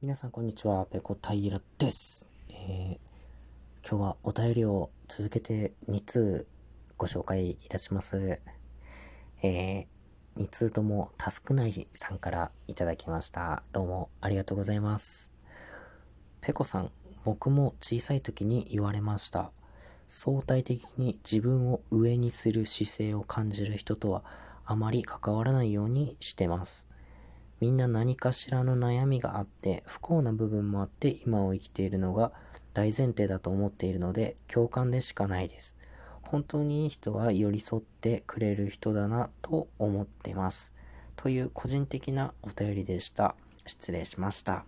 皆さんこんにちは、ペコ平です。えー、今日はお便りを続けて2通ご紹介いたします。えー、2通ともタスクなりさんからいただきました。どうもありがとうございます。ペコさん、僕も小さい時に言われました。相対的に自分を上にする姿勢を感じる人とはあまり関わらないようにしてます。みんな何かしらの悩みがあって不幸な部分もあって今を生きているのが大前提だと思っているので共感でしかないです。本当にいい人は寄り添ってくれる人だなと思ってます。という個人的なお便りでした。失礼しました。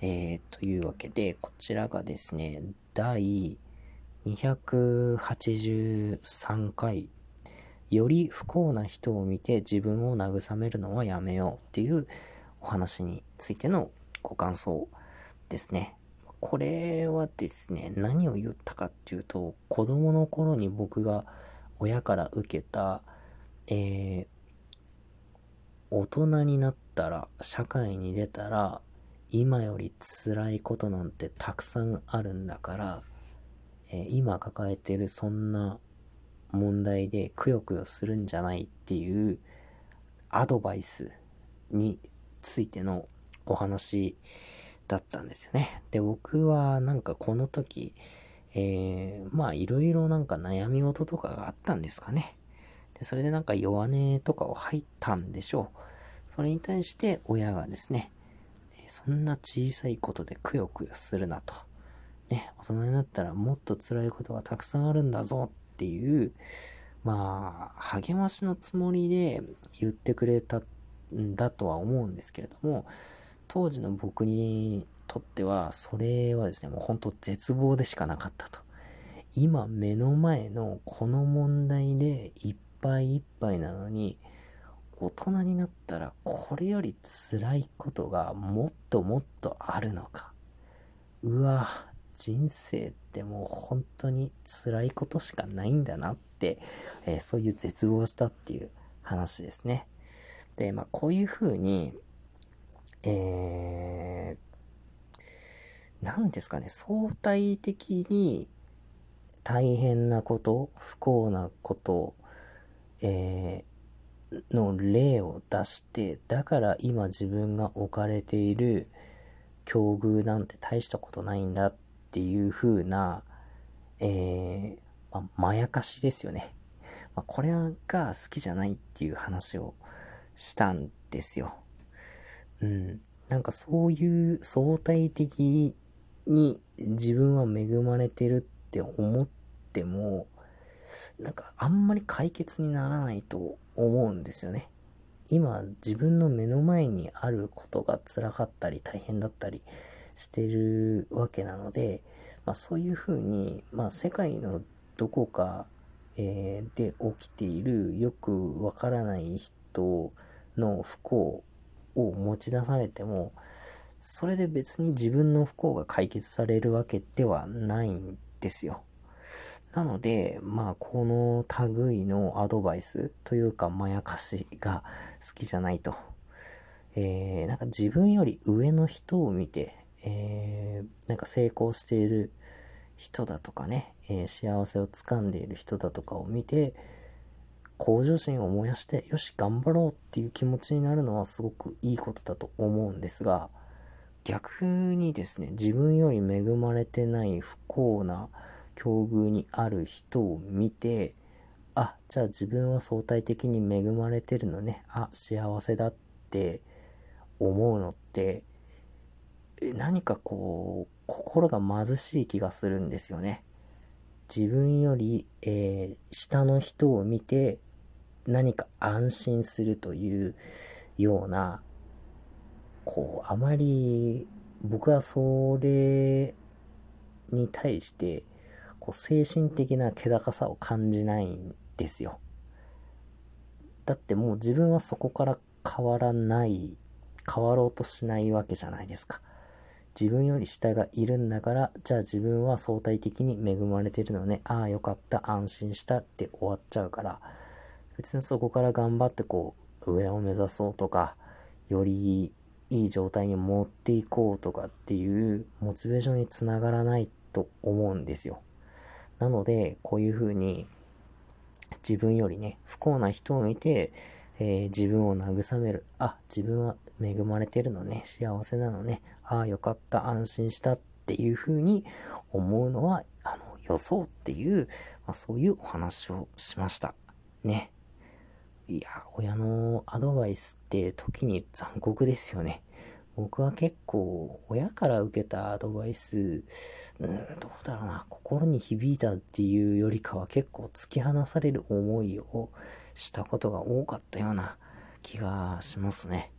えー、というわけで、こちらがですね、第283回より不幸な人を見て自分を慰めるのはやめようっていうお話についてのご感想ですね。これはですね、何を言ったかっていうと、子供の頃に僕が親から受けた、えー、大人になったら、社会に出たら、今より辛いことなんてたくさんあるんだから、えー、今抱えてるそんな問題でくよくよするんじゃないっていうアドバイスについてのお話だったんですよね。で、僕はなんかこの時、えー、まあいろいろなんか悩み事とかがあったんですかね。で、それでなんか弱音とかを吐いたんでしょう。それに対して親がですね、そんな小さいことでくよくよするなと。ね、大人になったらもっと辛いことがたくさんあるんだぞっていう、まあ、励ましのつもりで言ってくれたんだとは思うんですけれども、当時の僕にとっては、それはですね、もう本当絶望でしかなかったと。今目の前のこの問題でいっぱいいっぱいなのに、大人になったらこれより辛いことがもっともっとあるのか。うわ、人生ってもう本当に辛いことしかないんだなって、えー、そういう絶望したっていう話ですね。で、まあこういうふうに、えー、なんですかね、相対的に大変なこと、不幸なこと、えー、の例を出して、だから今自分が置かれている境遇なんて大したことないんだっっていう風な、えー、ままやかしですよね。ま、これが好きじゃないっていう話をしたんですよ。うん。なんかそういう相対的に自分は恵まれてるって思っても、なんかあんまり解決にならないと思うんですよね。今自分の目の前にあることが辛かったり大変だったりしてるわけなので、まあ、そういうふうに、まあ、世界のどこか、えー、で起きているよくわからない人の不幸を持ち出されても、それで別に自分の不幸が解決されるわけではないんですよ。なので、まあ、この類のアドバイスというか、まやかしが好きじゃないと。えー、なんか自分より上の人を見て、えー、なんか成功している人だとかね、えー、幸せをつかんでいる人だとかを見て、向上心を燃やして、よし、頑張ろうっていう気持ちになるのはすごくいいことだと思うんですが、逆にですね、自分より恵まれてない不幸な境遇にある人を見て、あ、じゃあ自分は相対的に恵まれてるのね、あ、幸せだって思うのって、何かこう、心が貧しい気がするんですよね。自分より、えー、下の人を見て何か安心するというような、こう、あまり僕はそれに対して、こう精神的な気高さを感じないんですよ。だってもう自分はそこから変わらない、変わろうとしないわけじゃないですか。自分より下がいるんだから、じゃあ自分は相対的に恵まれてるのね。ああ、よかった、安心したって終わっちゃうから、別にそこから頑張ってこう、上を目指そうとか、よりいい状態に持っていこうとかっていうモチベーションにつながらないと思うんですよ。なので、こういうふうに自分よりね、不幸な人を見て、えー、自分を慰める。あ、自分は恵まれてるのね、幸せなのね、ああ、よかった、安心したっていうふうに思うのは、あの、予想っていう、まあ、そういうお話をしました。ね。いや、親のアドバイスって時に残酷ですよね。僕は結構、親から受けたアドバイス、うん、どうだろうな、心に響いたっていうよりかは結構突き放される思いをしたことが多かったような気がしますね。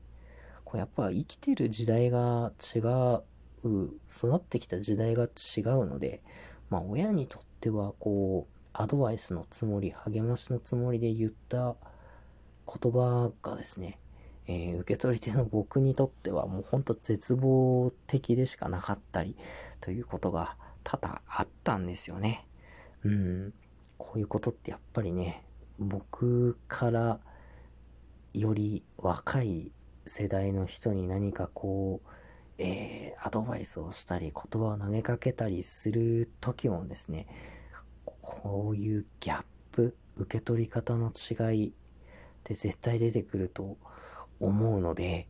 こうやっぱ生きてる時代が違う、育ってきた時代が違うので、まあ親にとってはこう、アドバイスのつもり、励ましのつもりで言った言葉がですね、えー、受け取り手の僕にとってはもうほんと絶望的でしかなかったりということが多々あったんですよね。うん。こういうことってやっぱりね、僕からより若い世代の人に何かこう、えー、アドバイスをしたり、言葉を投げかけたりする時もですね、こういうギャップ、受け取り方の違いって絶対出てくると思うので、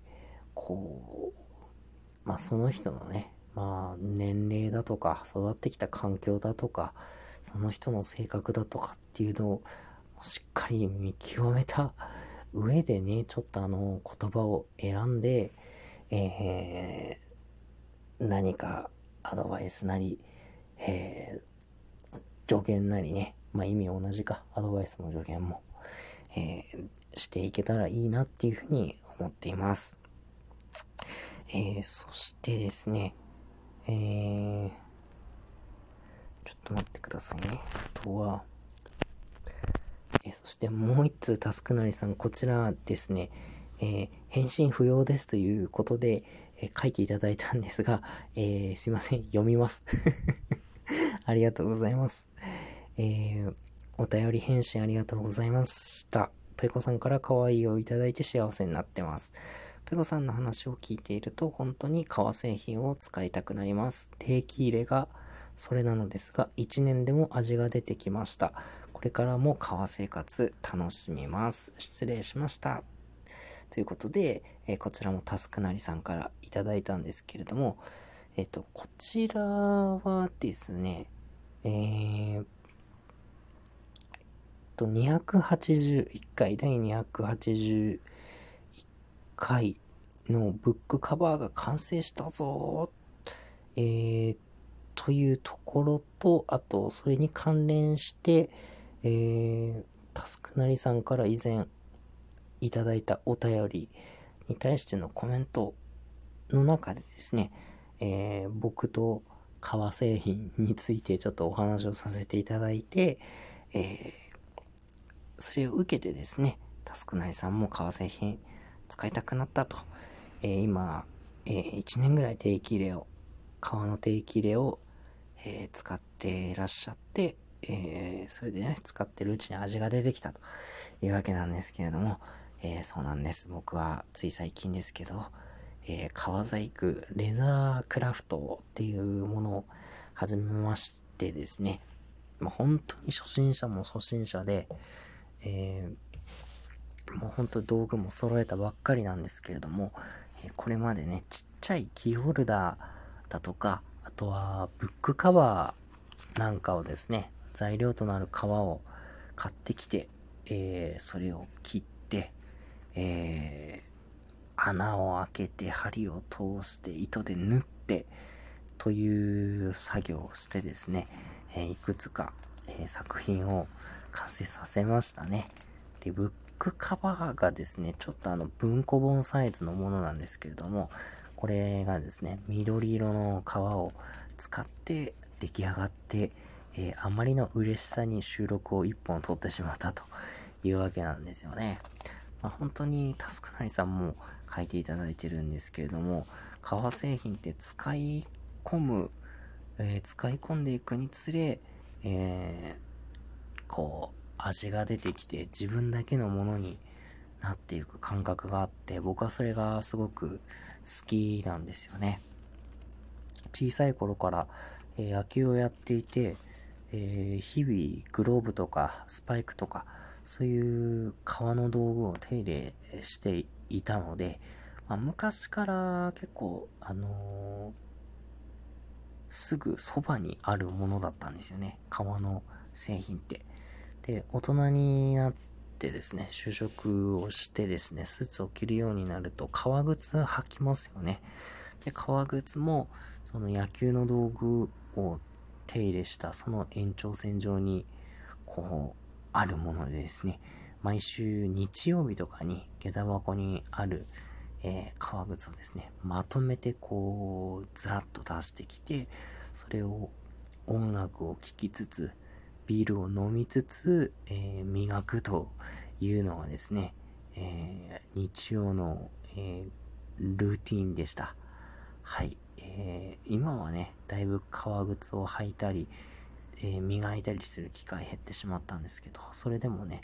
こう、まあその人のね、まあ年齢だとか、育ってきた環境だとか、その人の性格だとかっていうのをしっかり見極めた上でね、ちょっとあの言葉を選んで、えー、何かアドバイスなり、えー、助言なりね、まあ意味同じか、アドバイスも助言も、えー、していけたらいいなっていうふうに思っています。えー、そしてですね、えー、ちょっと待ってくださいね。あとは、え、そしてもう一通、タスクなりさん、こちらですね、えー、返信不要ですということで、えー、書いていただいたんですが、えー、すいません、読みます。ありがとうございます。え、お便り返信ありがとうございました。ペコさんから可愛いをいただいて幸せになってます。ペコさんの話を聞いていると本当に革製品を使いたくなります。定期入れがそれなのですが、1年でも味が出てきました。これからも革生活楽しみます。失礼しました。ということで、えー、こちらもタスクなりさんからいただいたんですけれども、えっ、ー、と、こちらはですね、えー、と、281回、第281回のブックカバーが完成したぞえー、というところと、あと、それに関連して、えー、タスクなりさんから以前いただいたお便りに対してのコメントの中でですね、えー、僕と革製品についてちょっとお話をさせていただいて、えー、それを受けてですね、タスクなりさんも革製品使いたくなったと。えー、今、えー、1年ぐらい定期入れを、革の定期入れを、え、使っていらっしゃって、えー、それでね、使ってるうちに味が出てきたというわけなんですけれども、えー、そうなんです。僕はつい最近ですけど、えー、革細工、レザークラフトっていうものを始めましてですね、まあ、本当に初心者も初心者で、えー、もう本当道具も揃えたばっかりなんですけれども、えこれまでね、ちっちゃいキーホルダーだとか、あとはブックカバーなんかをですね、材料となる革を買ってきて、えー、それを切って、えー、穴を開けて針を通して糸で縫ってという作業をしてですね、えー、いくつか、え、作品を完成させましたね。で、ブックカバーがですね、ちょっとあの文庫本サイズのものなんですけれども、これがですね、緑色の革を使って出来上がって、えー、あまりの嬉しさに収録を一本撮ってしまったというわけなんですよね。まあ、本当にタスクなりさんも書いていただいてるんですけれども、革製品って使い込む、えー、使い込んでいくにつれ、えー、こう、味が出てきて自分だけのものになっていく感覚があって、僕はそれがすごく好きなんですよね。小さい頃から、えー、野球をやっていて、えー、日々グローブとかスパイクとか、そういう革の道具を手入れしていたので、まあ、昔から結構、あのー、すぐそばにあるものだったんですよね。革の製品って。で、大人になってですね、就職をしてですね、スーツを着るようになると革靴履きますよね。で、革靴も、その野球の道具を手入れしたその延長線上に、こう、あるものでですね、毎週日曜日とかに下駄箱にある、えー、革靴をですね、まとめてこう、ずらっと出してきて、それを音楽を聴きつつ、ビールを飲みつつ、えー、磨くというのはですね、えー、日曜の、えルーティンでした。はい。え今はね、だいぶ革靴を履いたり、え磨いたりする機会減ってしまったんですけど、それでもね、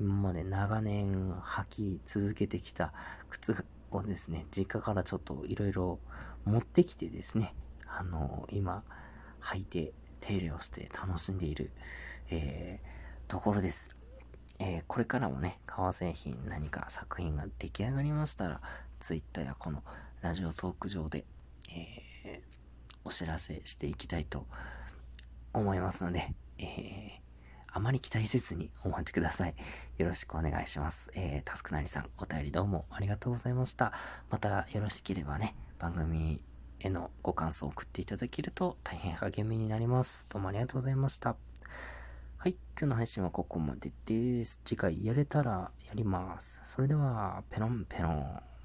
今まで長年履き続けてきた靴をですね、実家からちょっと色々持ってきてですね、あのー、今、履いて手入れをして楽しんでいる、えー、ところです。えー、これからもね、革製品何か作品が出来上がりましたら、Twitter やこのラジオトーク上で、えー、お知らせしていきたいと思いますので、えー、あまり期待せずにお待ちください。よろしくお願いします。えー、タスクなりさん、お便りどうもありがとうございました。またよろしければね、番組へのご感想を送っていただけると大変励みになります。どうもありがとうございました。はい、今日の配信はここまでです。次回やれたらやります。それでは、ペロンペロン。